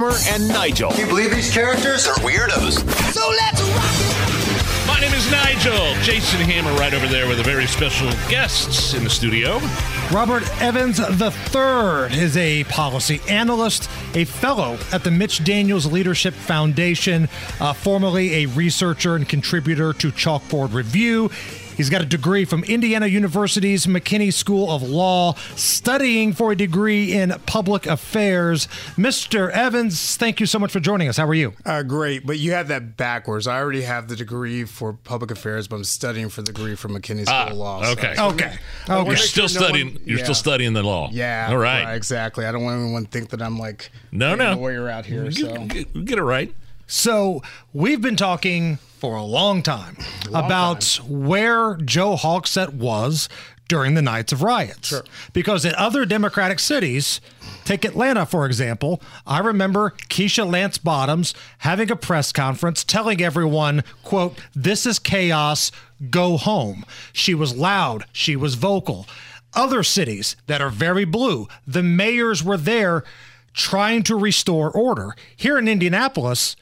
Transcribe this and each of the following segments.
Hammer and Nigel. Can you believe these characters are weirdos? So let's rock it! My name is Nigel. Jason Hammer right over there with a very special guest in the studio. Robert Evans III is a policy analyst, a fellow at the Mitch Daniels Leadership Foundation, uh, formerly a researcher and contributor to Chalkboard Review. He's got a degree from Indiana University's McKinney School of Law, studying for a degree in public affairs. Mr. Evans, thank you so much for joining us. How are you? Uh, great, but you have that backwards. I already have the degree for public affairs, but I'm studying for the degree from McKinney School ah, of Law. Okay, so okay, okay. You're still sure studying. No one, you're yeah. still studying the law. Yeah. All right. right. Exactly. I don't want anyone to think that I'm like no, no lawyer out here. So get, get it right. So we've been talking for a long time long about time. where Joe Hogsett was during the nights of riots. Sure. Because in other Democratic cities, take Atlanta for example, I remember Keisha Lance Bottoms having a press conference telling everyone, quote, this is chaos, go home. She was loud, she was vocal. Other cities that are very blue, the mayors were there trying to restore order. Here in Indianapolis,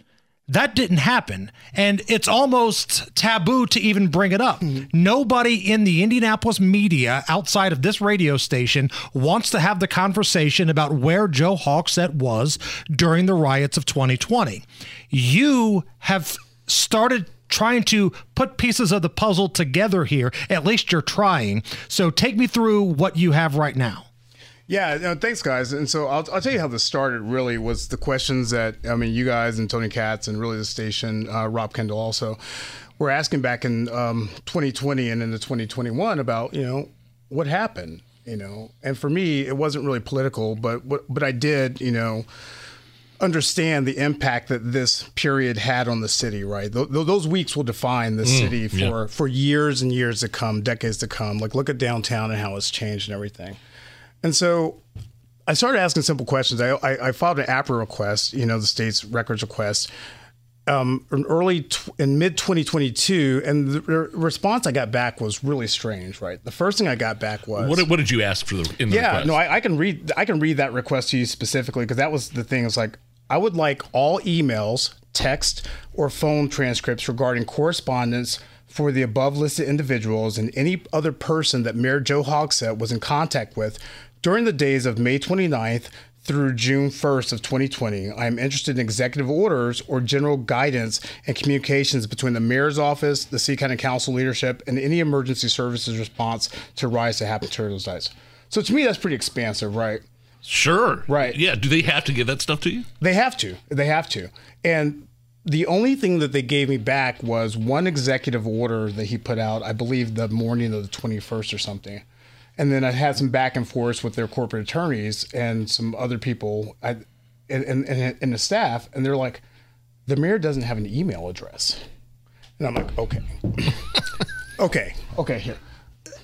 that didn't happen. And it's almost taboo to even bring it up. Mm-hmm. Nobody in the Indianapolis media outside of this radio station wants to have the conversation about where Joe Hogsett was during the riots of 2020. You have started trying to put pieces of the puzzle together here. At least you're trying. So take me through what you have right now. Yeah, no, thanks, guys. And so I'll, I'll tell you how this started. Really, was the questions that I mean, you guys and Tony Katz and really the station, uh, Rob Kendall also, were asking back in um, 2020 and into 2021 about you know what happened. You know, and for me, it wasn't really political, but what, but I did, you know understand the impact that this period had on the city, right? Th- those weeks will define the mm, city for, yeah. for years and years to come, decades to come. Like, look at downtown and how it's changed and everything. And so I started asking simple questions. I, I, I filed an APRA request, you know, the state's records request, um, in early tw- in mid 2022, and the re- response I got back was really strange. Right, the first thing I got back was what, what did you ask for the in the yeah request? no I, I, can read I can read that request to you specifically because that was the thing. It's like I would like all emails, text, or phone transcripts regarding correspondence for the above listed individuals and any other person that Mayor Joe Hogsett was in contact with during the days of May 29th through June 1st of 2020, I am interested in executive orders or general guidance and communications between the mayor's office, the City County Council leadership, and any emergency services response to rise to happen during those days. So to me, that's pretty expansive, right? Sure. Right. Yeah. Do they have to give that stuff to you? They have to. They have to. And the only thing that they gave me back was one executive order that he put out, I believe the morning of the 21st or something and then I had some back and forth with their corporate attorneys and some other people I, and, and, and the staff, and they're like, the mayor doesn't have an email address. And I'm like, okay. okay. Okay, here.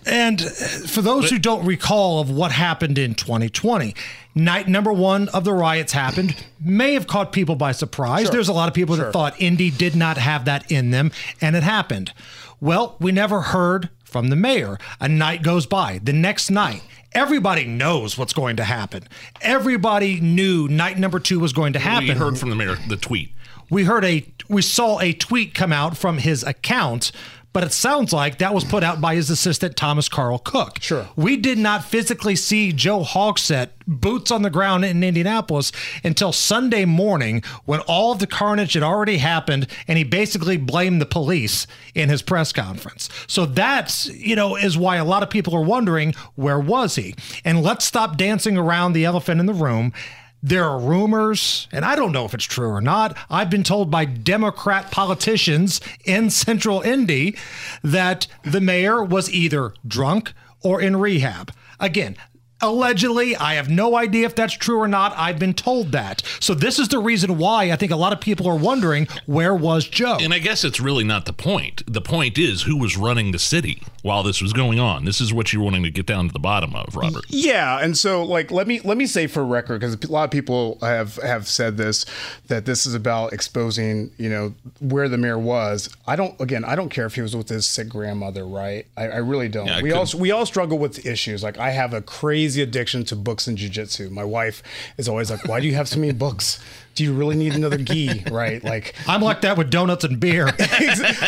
And for those who don't recall of what happened in 2020, night number one of the riots happened, may have caught people by surprise. Sure. There's a lot of people sure. that thought Indy did not have that in them, and it happened. Well, we never heard from the mayor. A night goes by. The next night, everybody knows what's going to happen. Everybody knew night number two was going to happen. We heard from the mayor the tweet. We heard a we saw a tweet come out from his account but it sounds like that was put out by his assistant Thomas Carl Cook. Sure. We did not physically see Joe Hogsett boots on the ground in Indianapolis until Sunday morning when all of the carnage had already happened and he basically blamed the police in his press conference. So that's, you know, is why a lot of people are wondering where was he? And let's stop dancing around the elephant in the room there are rumors, and I don't know if it's true or not. I've been told by Democrat politicians in central Indy that the mayor was either drunk or in rehab. Again, Allegedly, I have no idea if that's true or not. I've been told that. So this is the reason why I think a lot of people are wondering where was Joe. And I guess it's really not the point. The point is who was running the city while this was going on. This is what you're wanting to get down to the bottom of, Robert. Yeah, and so like let me let me say for record because a lot of people have have said this that this is about exposing you know where the mayor was. I don't again I don't care if he was with his sick grandmother, right? I, I really don't. Yeah, I we all couldn't- we all struggle with issues. Like I have a crazy addiction to books and jujitsu. My wife is always like, "Why do you have so many books? Do you really need another gi?" Right? Like I'm like that with donuts and beer.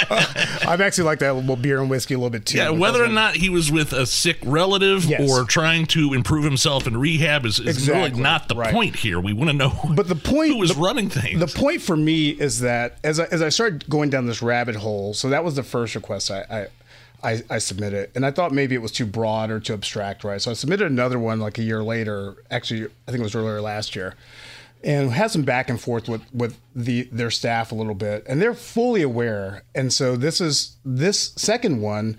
Uh, I'm actually like that with beer and whiskey a little bit too. Yeah, whether or not he was with a sick relative Yes. or trying to improve himself in rehab is, is Exactly, really not the right. point here. We want to know But the point who was the- running things. The point for me is that as I, as I started going down this rabbit hole, so that was the first request I, I I, I submitted, and I thought maybe it was too broad or too abstract, right? So I submitted another one like a year later. Actually, I think it was earlier last year, and had some back and forth with with the their staff a little bit, and they're fully aware. And so this is this second one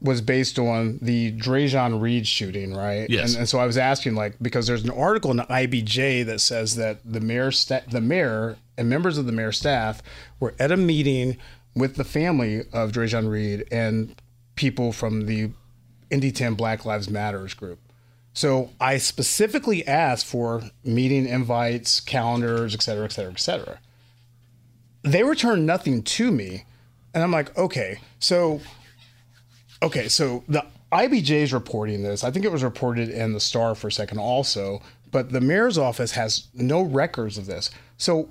was based on the Dreasjon Reed shooting, right? Yes. And, and so I was asking, like, because there's an article in the IBJ that says that the mayor, sta- the mayor, and members of the mayor staff were at a meeting with the family of Dreasjon Reed and people from the Indy 10 Black Lives Matters group. So I specifically asked for meeting invites, calendars, et cetera, et cetera, et cetera. They returned nothing to me. And I'm like, okay, so Okay, so the IBJ is reporting this. I think it was reported in the Star for a second also, but the mayor's office has no records of this. So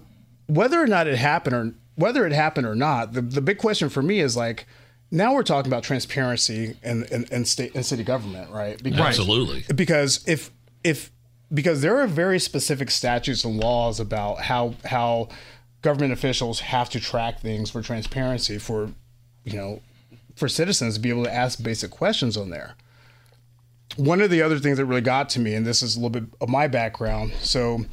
whether or not it happened or whether it happened or not, the, the big question for me is like, now we're talking about transparency in, in, in state and city government, right? Because, Absolutely. because if if because there are very specific statutes and laws about how how government officials have to track things for transparency for you know for citizens to be able to ask basic questions on there. One of the other things that really got to me, and this is a little bit of my background. So,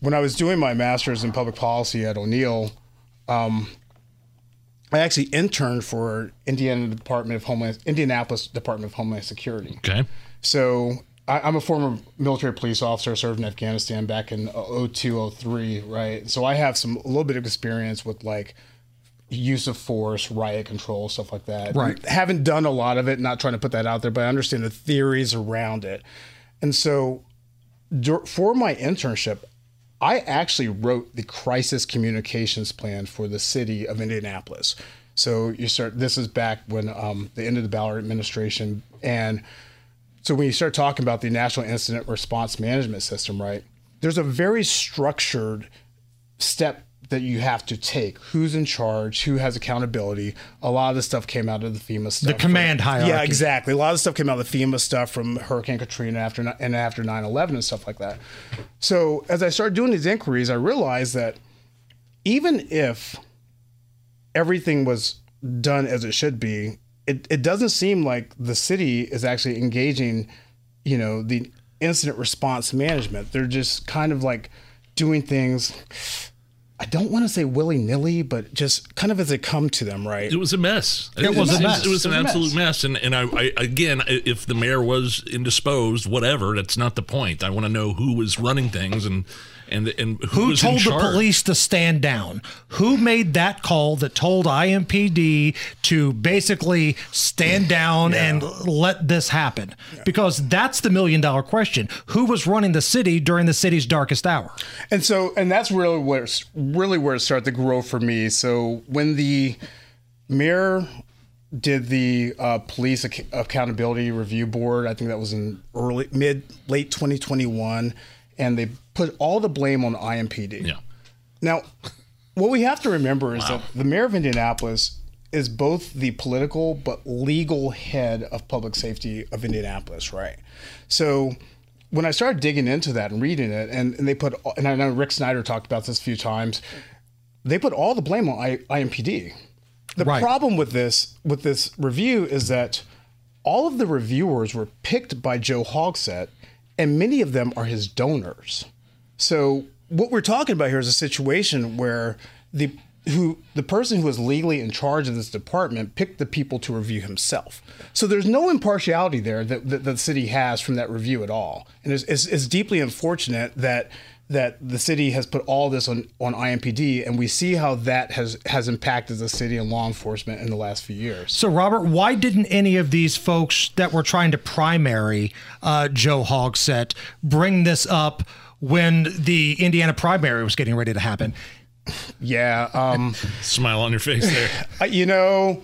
when I was doing my master's in public policy at O'Neill, um, I actually interned for Indiana Department of Homeland, Indianapolis Department of Homeland Security. okay. So I, I'm a former military police officer, served in Afghanistan back in 02, 03, right? So I have some a little bit of experience with like use of force, riot control, stuff like that. Right. Haven't done a lot of it, not trying to put that out there, but I understand the theories around it. And so for my internship, I actually wrote the crisis communications plan for the city of Indianapolis. So you start. This is back when um, the end of the Ballard administration, and so when you start talking about the National Incident Response Management System, right? There's a very structured step that you have to take. Who's in charge? Who has accountability? A lot of the stuff came out of the FEMA stuff. The command hierarchy. Yeah, exactly. A lot of the stuff came out of the FEMA stuff from Hurricane Katrina after and after 9/11 and stuff like that. So as I started doing these inquiries, I realized that even if everything was done as it should be, it, it doesn't seem like the city is actually engaging, you know, the incident response management. They're just kind of like doing things. I don't want to say willy nilly, but just kind of as it come to them, right? It was a mess. It, was a mess. It was an It was a absolute mess. And and I, I again, if the mayor was indisposed, whatever, that's not the point. I want to know who was running things and and and who, Who was in told the police to stand down? Who made that call that told IMPD to basically stand down and let this happen? Because that's the million dollar question. Who was running the city during the city's darkest hour? And so, and that's really where really where it started to grow for me. So when the mayor did the uh, police ac- accountability review board, I think that was in early, mid, late 2021, and they put all the blame on IMPD. Yeah. Now, what we have to remember is that the mayor of Indianapolis is both the political but legal head of public safety of Indianapolis, right? So when I started digging into that and reading it, and, and they put, and I know Rick Snyder talked about this a few times, they put all the blame on I, IMPD. The Right. problem with this with this review is that all of the reviewers were picked by Joe Hogsett, and many of them are his donors. So what we're talking about here is a situation where the who the person who was legally in charge of this department picked the people to review himself. So there's no impartiality there that, that the city has from that review at all, and it's, it's, it's deeply unfortunate that that the city has put all this on on IMPD, and we see how that has has impacted the city and law enforcement in the last few years. So, Robert, why didn't any of these folks that were trying to primary uh, Joe Hogsett bring this up when the Indiana primary was getting ready to happen? Yeah, um, Smile on your face there. You know,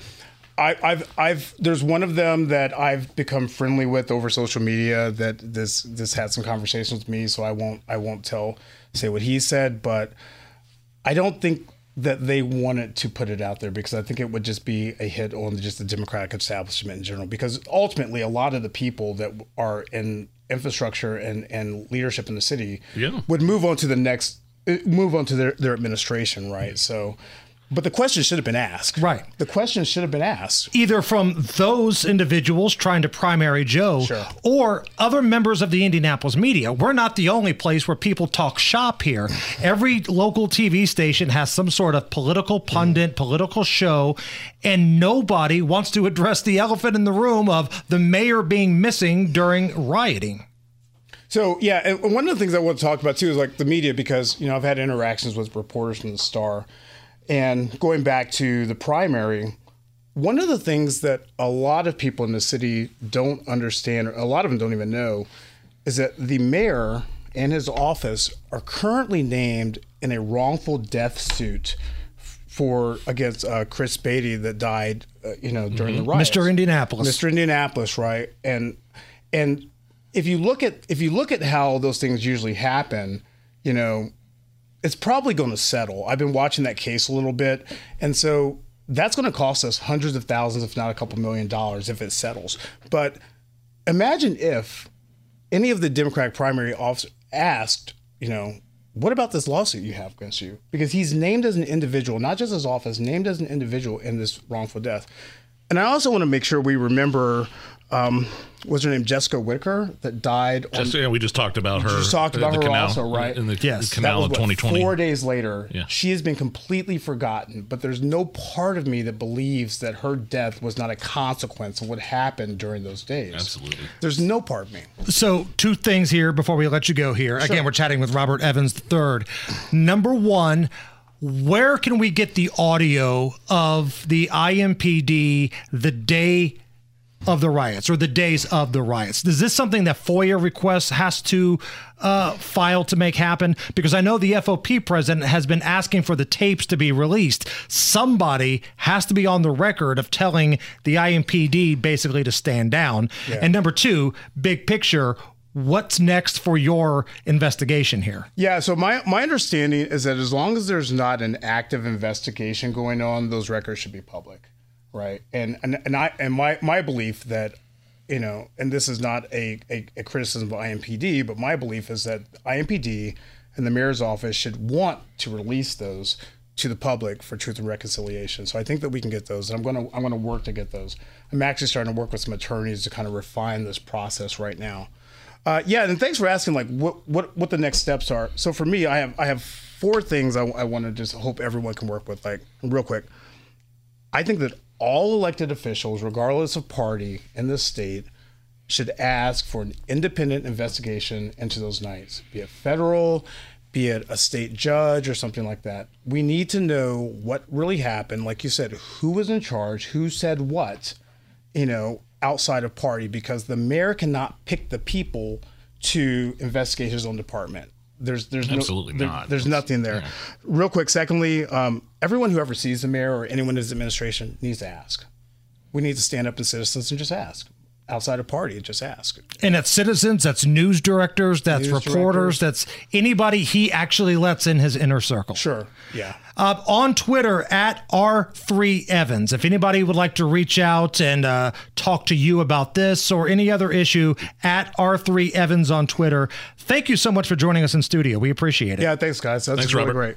I, I've I've there's one of them that I've become friendly with over social media that this this had some conversations with me, so I won't I won't tell say what he said, but I don't think that they wanted to put it out there because I think it would just be a hit on just the Democratic establishment in general. Because ultimately, a lot of the people that are in infrastructure and, and leadership in the city Yeah. would move on to the next, Uh, move on to their, their administration, right? So, but the question should have been asked. Right. The question should have been asked. Either from those individuals trying to primary Joe Sure. or other members of the Indianapolis media. We're not the only place where people talk shop here. Every local TV station has some sort of political pundit, mm. political show, and nobody wants to address the elephant in the room of the mayor being missing during rioting. So yeah, and one of the things I want to talk about too is like the media because you know I've had interactions with reporters from the Star, and going back to the primary, one of the things that a lot of people in the city don't understand, or a lot of them don't even know, is that the mayor and his office are currently named in a wrongful death suit for against uh, Chris Beatty that died, uh, you know, during the riots. Mr. Indianapolis. Mr. Indianapolis, right? And and if you look at if you look at how those things usually happen, you know, it's probably going to settle. I've been watching that case a little bit, and so that's going to cost us hundreds of thousands, if not a couple million dollars, if it settles. But imagine if any of the Democratic primary officers asked, you know, what about this lawsuit you have against you? Because he's named as an individual, not just his office, named as an individual in this wrongful death. And I also want to make sure we remember, um, what's her name, Jessica Whitaker, that died on Just, yeah, we just talked about her. just talked about her canal, also, right? In the, Yes. the That canal was, of 2020. Four days later, Yeah. she has been completely forgotten. But there's no part of me that believes that her death was not a consequence of what happened during those days. Absolutely. There's no part of me. So, two things here before we let you go here. Again, we're chatting with Robert Evans III. Number one, where can we get the audio of the IMPD the day of the riots or the days of the riots? Is this something that FOIA requests has to uh, file to make happen? Because I know the FOP president has been asking for the tapes to be released. Somebody has to be on the record of telling the IMPD basically to stand down. And number two, big picture. What's next for your investigation here? Yeah, so my, my understanding is that as long as there's not an active investigation going on, those records should be public, right? And and, and I and my, my belief that, you know, and this is not a, a, a criticism of IMPD, but my belief is that IMPD and the mayor's office should want to release those to the public for truth and reconciliation. So I think that we can get those. And I'm gonna I'm gonna work to get those. I'm actually starting to work with some attorneys to kind of refine this process right now. Uh, yeah, and thanks for asking. Like, what what what the next steps are. So for me, I have I have four things I, I want to just hope everyone can work with. Like, real quick, I think that all elected officials, regardless of party in this state, should ask for an independent investigation into those nights, be it federal, be it a state judge or something like that. We need to know what really happened. Like you said, who was in charge, who said what, you know, outside of party, because the mayor cannot pick the people to investigate his own department. There's there's Absolutely no, there- not. there's nothing there. Real quick, secondly, um, everyone who ever sees the mayor or anyone in his administration needs to ask. We need to stand up as citizens and just ask. Outside a party, and just ask. And that's citizens, that's news directors, that's News reporters, that's anybody he actually lets in his inner circle. Sure. Yeah. Uh, on Twitter at R3Evans. If anybody would like to reach out and uh, talk to you about this or any other issue, at R3Evans on Twitter. Thank you so much for joining us in studio. We appreciate it. Yeah. Thanks, guys. That's Thanks, really Robert. great.